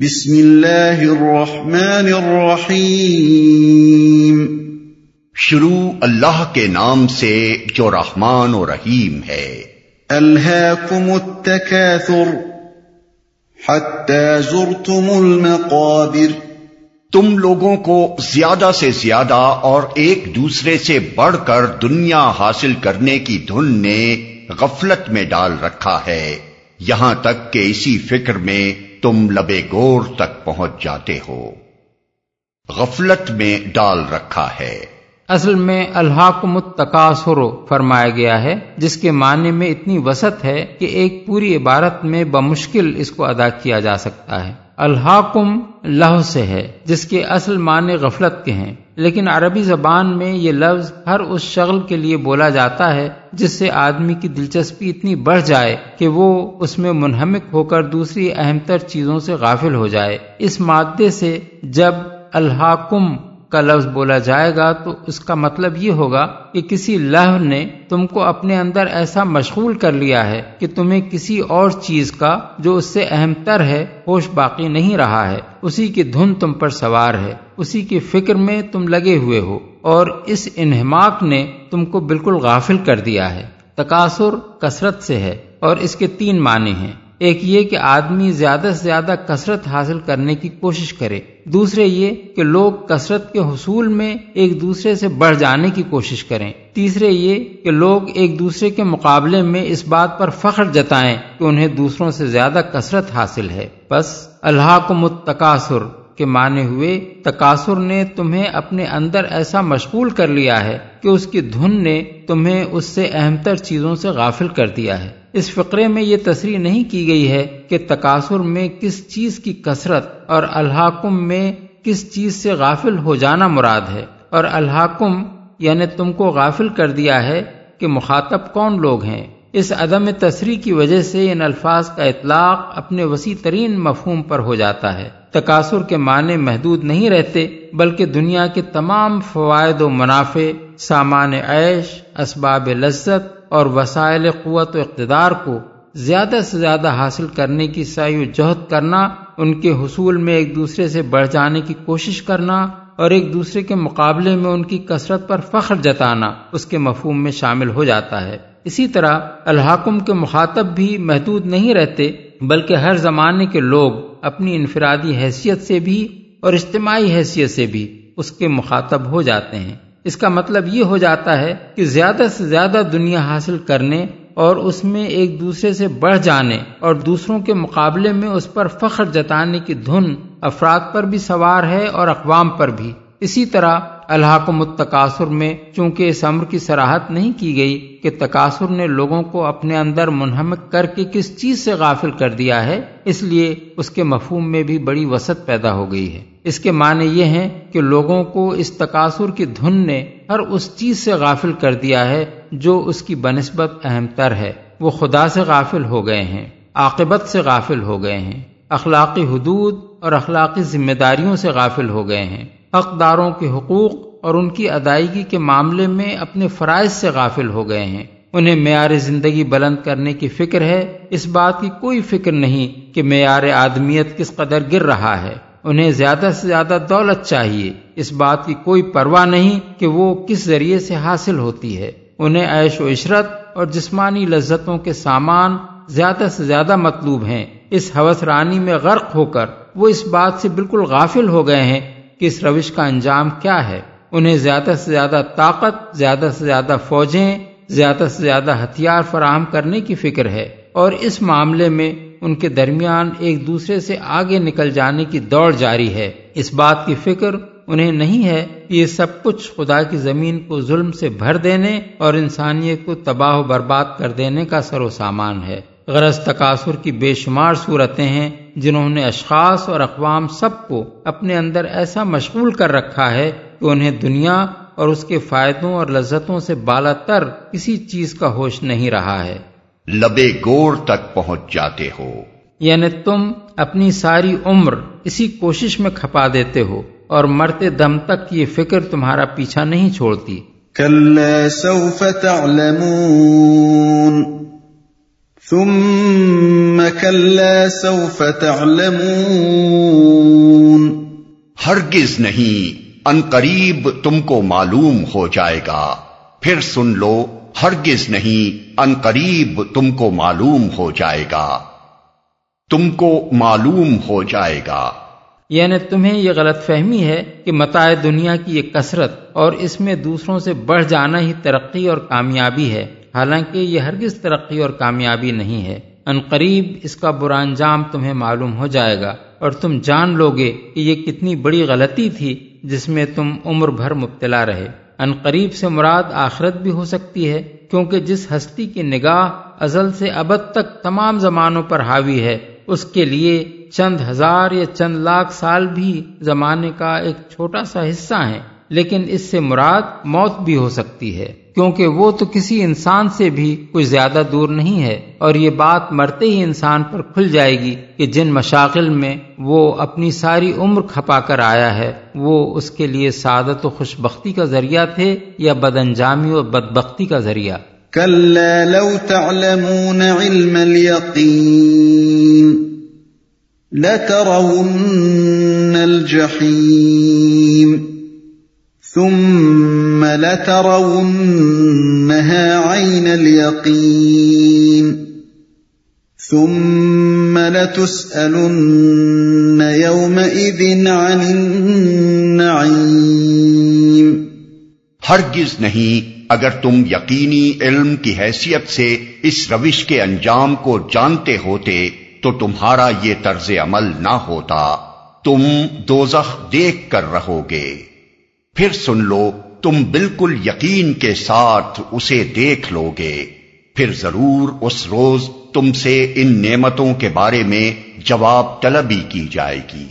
بسم اللہ الرحمن الرحیم۔ شروع اللہ کے نام سے جو رحمان و رحیم ہے۔ الہاکم التکاثر حتی زرتم المقابر۔ تم لوگوں کو زیادہ سے زیادہ اور ایک دوسرے سے بڑھ کر دنیا حاصل کرنے کی دھن نے غفلت میں ڈال رکھا ہے۔ یہاں تک کہ اسی فکر میں تم لبے گور تک پہنچ جاتے ہو۔ غفلت میں ڈال رکھا ہے۔ اصل میں الحاکم التکاثر فرمایا گیا ہے، جس کے معنی میں اتنی وسط ہے کہ ایک پوری عبارت میں بمشکل اس کو ادا کیا جا سکتا ہے۔ الحاکم لہ سے ہے، جس کے اصل معنی غفلت کے ہیں۔ لیکن عربی زبان میں یہ لفظ ہر اس شغل کے لیے بولا جاتا ہے جس سے آدمی کی دلچسپی اتنی بڑھ جائے کہ وہ اس میں منہمک ہو کر دوسری اہم تر چیزوں سے غافل ہو جائے۔ اس مادے سے جب الحاکم کا لفظ بولا جائے گا تو اس کا مطلب یہ ہوگا کہ کسی لہ نے تم کو اپنے اندر ایسا مشغول کر لیا ہے کہ تمہیں کسی اور چیز کا جو اس سے اہم تر ہے، ہوش باقی نہیں رہا ہے۔ اسی کی دھن تم پر سوار ہے۔ اسی کی فکر میں تم لگے ہوئے ہو۔ اور اس انہماک نے تم کو بالکل غافل کر دیا ہے۔ تقاصر کثرت سے ہے۔ اور اس کے تین معنی ہیں۔ ایک یہ کہ آدمی زیادہ سے زیادہ کثرت حاصل کرنے کی کوشش کرے۔ دوسرے یہ کہ لوگ کثرت کے حصول میں ایک دوسرے سے بڑھ جانے کی کوشش کریں۔ تیسرے یہ کہ لوگ ایک دوسرے کے مقابلے میں اس بات پر فخر جتائیں کہ انہیں دوسروں سے زیادہ کثرت حاصل ہے۔ بس اللہ کو متقاصر کے معنی ہوئے تقاصر نے تمہیں اپنے اندر ایسا مشغول کر لیا ہے کہ اس کی دھن نے تمہیں اس سے اہم تر چیزوں سے غافل کر دیا ہے۔ اس فقرے میں یہ تصریح نہیں کی گئی ہے کہ تقاصر میں کس چیز کی کثرت اور الحاکم میں کس چیز سے غافل ہو جانا مراد ہے اور الحاکم یعنی تم کو غافل کر دیا ہے کہ مخاطب کون لوگ ہیں۔ اس عدم تصریح کی وجہ سے ان الفاظ کا اطلاق اپنے وسیع ترین مفہوم پر ہو جاتا ہے۔ تقاصر کے معنی محدود نہیں رہتے بلکہ دنیا کے تمام فوائد و منافع، سامان عیش، اسباب لذت اور وسائل قوت و اقتدار کو زیادہ سے زیادہ حاصل کرنے کی سعی و جہد کرنا، ان کے حصول میں ایک دوسرے سے بڑھ جانے کی کوشش کرنا اور ایک دوسرے کے مقابلے میں ان کی کثرت پر فخر جتانا اس کے مفہوم میں شامل ہو جاتا ہے۔ اسی طرح الحاکم کے مخاطب بھی محدود نہیں رہتے، بلکہ ہر زمانے کے لوگ اپنی انفرادی حیثیت سے بھی اور اجتماعی حیثیت سے بھی اس کے مخاطب ہو جاتے ہیں۔ اس کا مطلب یہ ہو جاتا ہے کہ زیادہ سے زیادہ دنیا حاصل کرنے اور اس میں ایک دوسرے سے بڑھ جانے اور دوسروں کے مقابلے میں اس پر فخر جتانے کی دھن افراد پر بھی سوار ہے اور اقوام پر بھی۔ اسی طرح الحاکم التقاصر میں چونکہ اس امر کی سراہت نہیں کی گئی کہ تقاصر نے لوگوں کو اپنے اندر منہمک کر کے کس چیز سے غافل کر دیا ہے، اس لیے اس کے مفہوم میں بھی بڑی وسط پیدا ہو گئی ہے۔ اس کے معنی یہ ہیں کہ لوگوں کو اس تقاصر کی دھن نے ہر اس چیز سے غافل کر دیا ہے جو اس کی بنسبت اہم تر ہے۔ وہ خدا سے غافل ہو گئے ہیں، عاقبت سے غافل ہو گئے ہیں۔ اخلاقی حدود اور اخلاقی ذمہ داریوں سے غافل ہو گئے ہیں۔ حقداروں کے حقوق اور ان کی ادائیگی کے معاملے میں اپنے فرائض سے غافل ہو گئے ہیں۔ انہیں معیار زندگی بلند کرنے کی فکر ہے۔ اس بات کی کوئی فکر نہیں کہ معیار آدمیت کس قدر گر رہا ہے۔ انہیں زیادہ سے زیادہ دولت چاہیے۔ اس بات کی کوئی پرواہ نہیں کہ وہ کس ذریعے سے حاصل ہوتی ہے۔ انہیں عیش و عشرت اور جسمانی لذتوں کے سامان زیادہ سے زیادہ مطلوب ہیں۔ اس حوث رانی میں غرق ہو کر وہ اس بات سے بالکل غافل ہو گئے ہیں کہ اس روش کا انجام کیا ہے؟ انہیں زیادہ سے زیادہ طاقت، زیادہ سے زیادہ فوجیں، زیادہ سے زیادہ ہتھیار فراہم کرنے کی فکر ہے اور اس معاملے میں ان کے درمیان ایک دوسرے سے آگے نکل جانے کی دوڑ جاری ہے۔ اس بات کی فکر انہیں نہیں ہے کہ یہ سب کچھ خدا کی زمین کو ظلم سے بھر دینے اور انسانیت کو تباہ و برباد کر دینے کا سر و سامان ہے۔ غرض تقاصر کی بے شمار صورتیں ہیں جنہوں نے اشخاص اور اقوام سب کو اپنے اندر ایسا مشغول کر رکھا ہے کہ انہیں دنیا اور اس کے فائدوں اور لذتوں سے بالا تر کسی چیز کا ہوش نہیں رہا ہے۔ لبے گور تک پہنچ جاتے ہو۔ یعنی تم اپنی ساری عمر اسی کوشش میں کھپا دیتے ہو اور مرتے دم تک یہ فکر تمہارا پیچھا نہیں چھوڑتی۔ سوف تعلمون۔ ثم سوف تعلمون۔ ہرگز نہیں ان قریب تم کو معلوم ہو جائے گا۔ پھر سن لو ہرگز نہیں ان قریب تم کو معلوم ہو جائے گا۔ تم کو معلوم ہو جائے گا۔ یعنی تمہیں یہ غلط فہمی ہے کہ متاع دنیا کی یہ کثرت اور اس میں دوسروں سے بڑھ جانا ہی ترقی اور کامیابی ہے۔ حالانکہ یہ ہرگز ترقی اور کامیابی نہیں ہے۔ ان قریب اس کا برا انجام تمہیں معلوم ہو جائے گا اور تم جان لو گے کہ یہ کتنی بڑی غلطی تھی جس میں تم عمر بھر مبتلا رہے۔ ان قریب سے مراد آخرت بھی ہو سکتی ہے، کیونکہ جس ہستی کی نگاہ ازل سے ابد تک تمام زمانوں پر حاوی ہے، اس کے لیے چند ہزار یا چند لاکھ سال بھی زمانے کا ایک چھوٹا سا حصہ ہے لیکن اس سے مراد موت بھی ہو سکتی ہے۔ کیونکہ وہ تو کسی انسان سے بھی کچھ زیادہ دور نہیں ہے اور یہ بات مرتے ہی انسان پر کھل جائے گی کہ جن مشاغل میں وہ اپنی ساری عمر کھپا کر آیا ہے، وہ اس کے لیے سعادت و خوش بختی کا ذریعہ تھے یا بد انجامی و بدبختی کا ذریعہ؟ لو تعلمون علم لترون الجحيم ثم لترونها عين اليقين ثم لتسألن يومئذ عن النعيم ہرگز نہیں اگر تم یقینی علم کی حیثیت سے اس روش کے انجام کو جانتے ہوتے تو تمہارا یہ طرز عمل نہ ہوتا۔ تم دوزخ دیکھ کر رہو گے۔ پھر سن لو، تم بالکل یقین کے ساتھ اسے دیکھ لو گے۔ پھر ضرور اس روز تم سے ان نعمتوں کے بارے میں جواب طلبی کی جائے گی۔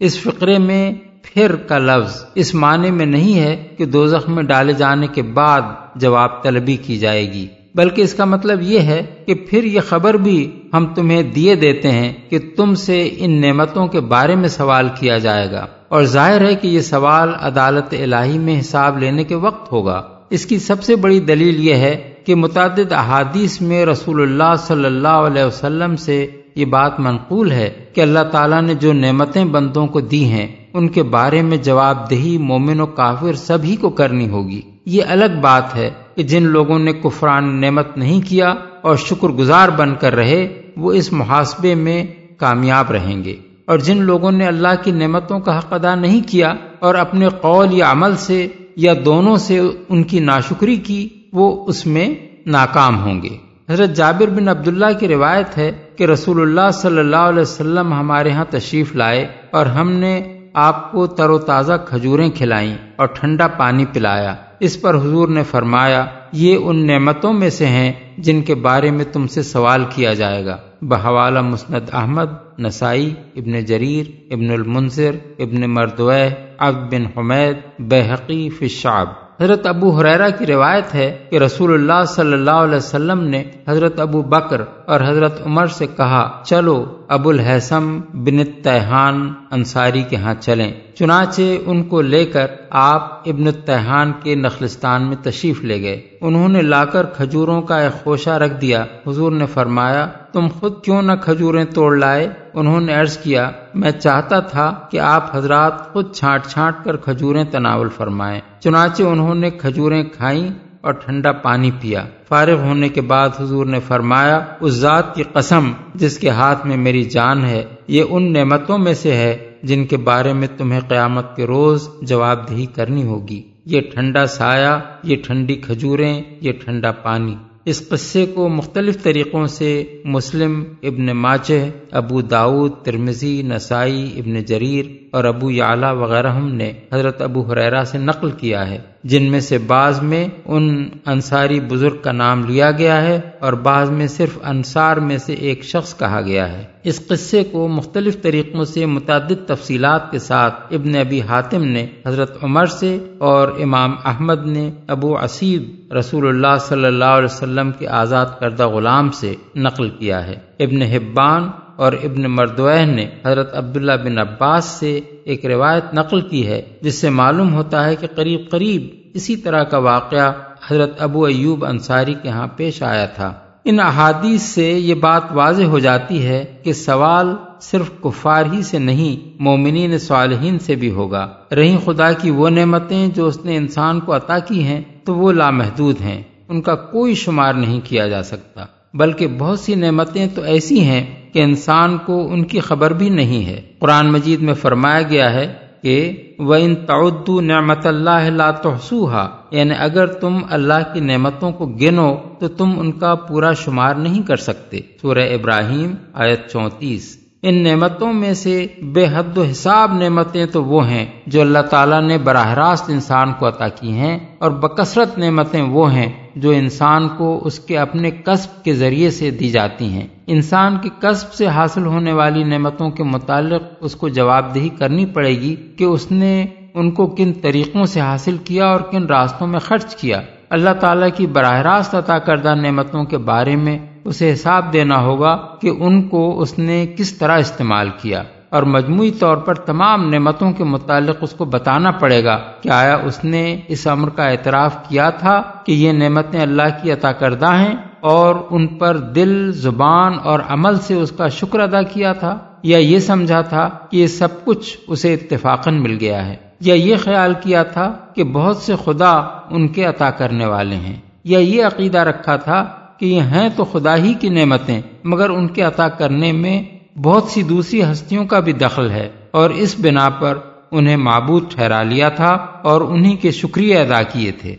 اس فقرے میں پھر کا لفظ اس معنی میں نہیں ہے کہ دوزخ میں ڈالے جانے کے بعد جواب طلبی کی جائے گی۔ بلکہ اس کا مطلب یہ ہے کہ پھر یہ خبر بھی ہم تمہیں دیے دیتے ہیں کہ تم سے ان نعمتوں کے بارے میں سوال کیا جائے گا۔ اور ظاہر ہے کہ یہ سوال عدالت الہی میں حساب لینے کے وقت ہوگا۔ اس کی سب سے بڑی دلیل یہ ہے کہ متعدد احادیث میں رسول اللہ صلی اللہ علیہ وسلم سے یہ بات منقول ہے کہ اللہ تعالیٰ نے جو نعمتیں بندوں کو دی ہیں، ان کے بارے میں جواب دہی مومن و کافر سبھی کو کرنی ہوگی۔ یہ الگ بات ہے کہ جن لوگوں نے کفران نعمت نہیں کیا اور شکر گزار بن کر رہے، وہ اس محاسبے میں کامیاب رہیں گے۔ اور جن لوگوں نے اللہ کی نعمتوں کا حق ادا نہیں کیا اور اپنے قول یا عمل سے یا دونوں سے ان کی ناشکری کی، وہ اس میں ناکام ہوں گے۔ حضرت جابر بن عبداللہ کی روایت ہے کہ رسول اللہ صلی اللہ علیہ وسلم ہمارے ہاں تشریف لائے اور ہم نے آپ کو تر و تازہ کھجوریں کھلائیں اور ٹھنڈا پانی پلایا۔ اس پر حضور نے فرمایا، یہ ان نعمتوں میں سے ہیں جن کے بارے میں تم سے سوال کیا جائے گا۔ بحوالہ مسند احمد، نسائی، ابن جریر، ابن المنظر ابن مردوہ عبد بن حمید بحقی فشاب حضرت ابو حریرا کی روایت ہے کہ رسول اللہ صلی اللہ علیہ وسلم نے حضرت ابو بکر اور حضرت عمر سے کہا، چلو، ابو الحسم بن تہان انصاری کے ہاں چلیں۔ چنانچہ ان کو لے کر آپ ابن تہان کے نخلستان میں تشریف لے گئے۔ انہوں نے لا کر کھجوروں کا ایک خوشہ رکھ دیا۔ حضور نے فرمایا، تم خود کیوں نہ کھجوریں توڑ لائے؟ انہوں نے عرض کیا، میں چاہتا تھا کہ آپ حضرات خود چھانٹ چھانٹ کر کھجوریں تناول فرمائیں۔ چنانچہ انہوں نے کھجوریں کھائیں۔ اور ٹھنڈا پانی پیا۔ فارغ ہونے کے بعد حضور نے فرمایا، اس ذات کی قسم جس کے ہاتھ میں میری جان ہے، یہ ان نعمتوں میں سے ہے جن کے بارے میں تمہیں قیامت کے روز جواب دہی کرنی ہوگی۔ یہ ٹھنڈا سایہ، یہ ٹھنڈی کھجوریں، یہ ٹھنڈا پانی۔ اس قصے کو مختلف طریقوں سے مسلم ابن ماچہ ابو داود ترمزی نسائی، ابن جریر اور ابو یعلا وغیرہ نے حضرت ابو حریرا سے نقل کیا ہے۔ جن میں سے بعض میں ان انصاری بزرگ کا نام لیا گیا ہے اور بعض میں صرف انصار میں سے ایک شخص کہا گیا ہے۔ اس قصے کو مختلف طریقوں سے متعدد تفصیلات کے ساتھ ابن ابی حاتم نے حضرت عمر سے اور امام احمد نے ابو اسیب رسول اللہ صلی اللہ علیہ وسلم کے آزاد کردہ غلام سے نقل کیا ہے۔ ابن حبان اور ابن مردوہ نے حضرت عبداللہ بن عباس سے ایک روایت نقل کی ہے، جس سے معلوم ہوتا ہے کہ قریب قریب اسی طرح کا واقعہ حضرت ابو ایوب انصاری کے ہاں پیش آیا تھا۔ ان احادیث سے یہ بات واضح ہو جاتی ہے کہ سوال صرف کفار ہی سے نہیں، مومنین صالحین سے بھی ہوگا۔ رہی خدا کی وہ نعمتیں جو اس نے انسان کو عطا کی ہیں، تو وہ لامحدود ہیں۔ ان کا کوئی شمار نہیں کیا جا سکتا۔ بلکہ بہت سی نعمتیں تو ایسی ہیں کہ انسان کو ان کی خبر بھی نہیں ہے۔ قرآن مجید میں فرمایا گیا ہے کہ وہ ان تعدو نعمت اللہ لا تحسوہا یعنی اگر تم اللہ کی نعمتوں کو گنو تو تم ان کا پورا شمار نہیں کر سکتے۔ سورہ ابراہیم، آیت چونتیس۔ ان نعمتوں میں سے بے حد و حساب نعمتیں تو وہ ہیں جو اللہ تعالیٰ نے براہ راست انسان کو عطا کی ہیں اور بکثرت نعمتیں وہ ہیں جو انسان کو اس کے اپنے قصب کے ذریعے سے دی جاتی ہیں۔ انسان کی قصب سے حاصل ہونے والی نعمتوں کے متعلق اس کو جواب دہی کرنی پڑے گی کہ اس نے ان کو کن طریقوں سے حاصل کیا اور کن راستوں میں خرچ کیا۔ اللہ تعالیٰ کی براہ راست عطا کردہ نعمتوں کے بارے میں اسے حساب دینا ہوگا کہ ان کو اس نے کس طرح استعمال کیا۔ اور مجموعی طور پر تمام نعمتوں کے متعلق اس کو بتانا پڑے گا کہ آیا اس نے اس امر کا اعتراف کیا تھا کہ یہ نعمتیں اللہ کی عطا کردہ ہیں اور ان پر دل، زبان اور عمل سے اس کا شکر ادا کیا تھا، یا یہ سمجھا تھا کہ یہ سب کچھ اسے اتفاقن مل گیا ہے، یا یہ خیال کیا تھا کہ بہت سے خدا ان کے عطا کرنے والے ہیں، یا یہ عقیدہ رکھا تھا کہ یہ ہیں تو خدا ہی کی نعمتیں، مگر ان کے عطا کرنے میں بہت سی دوسری ہستیوں کا بھی دخل ہے۔ اور اس بنا پر انہیں معبود ٹھہرا لیا تھا اور انہی کے شکریہ ادا کیے تھے۔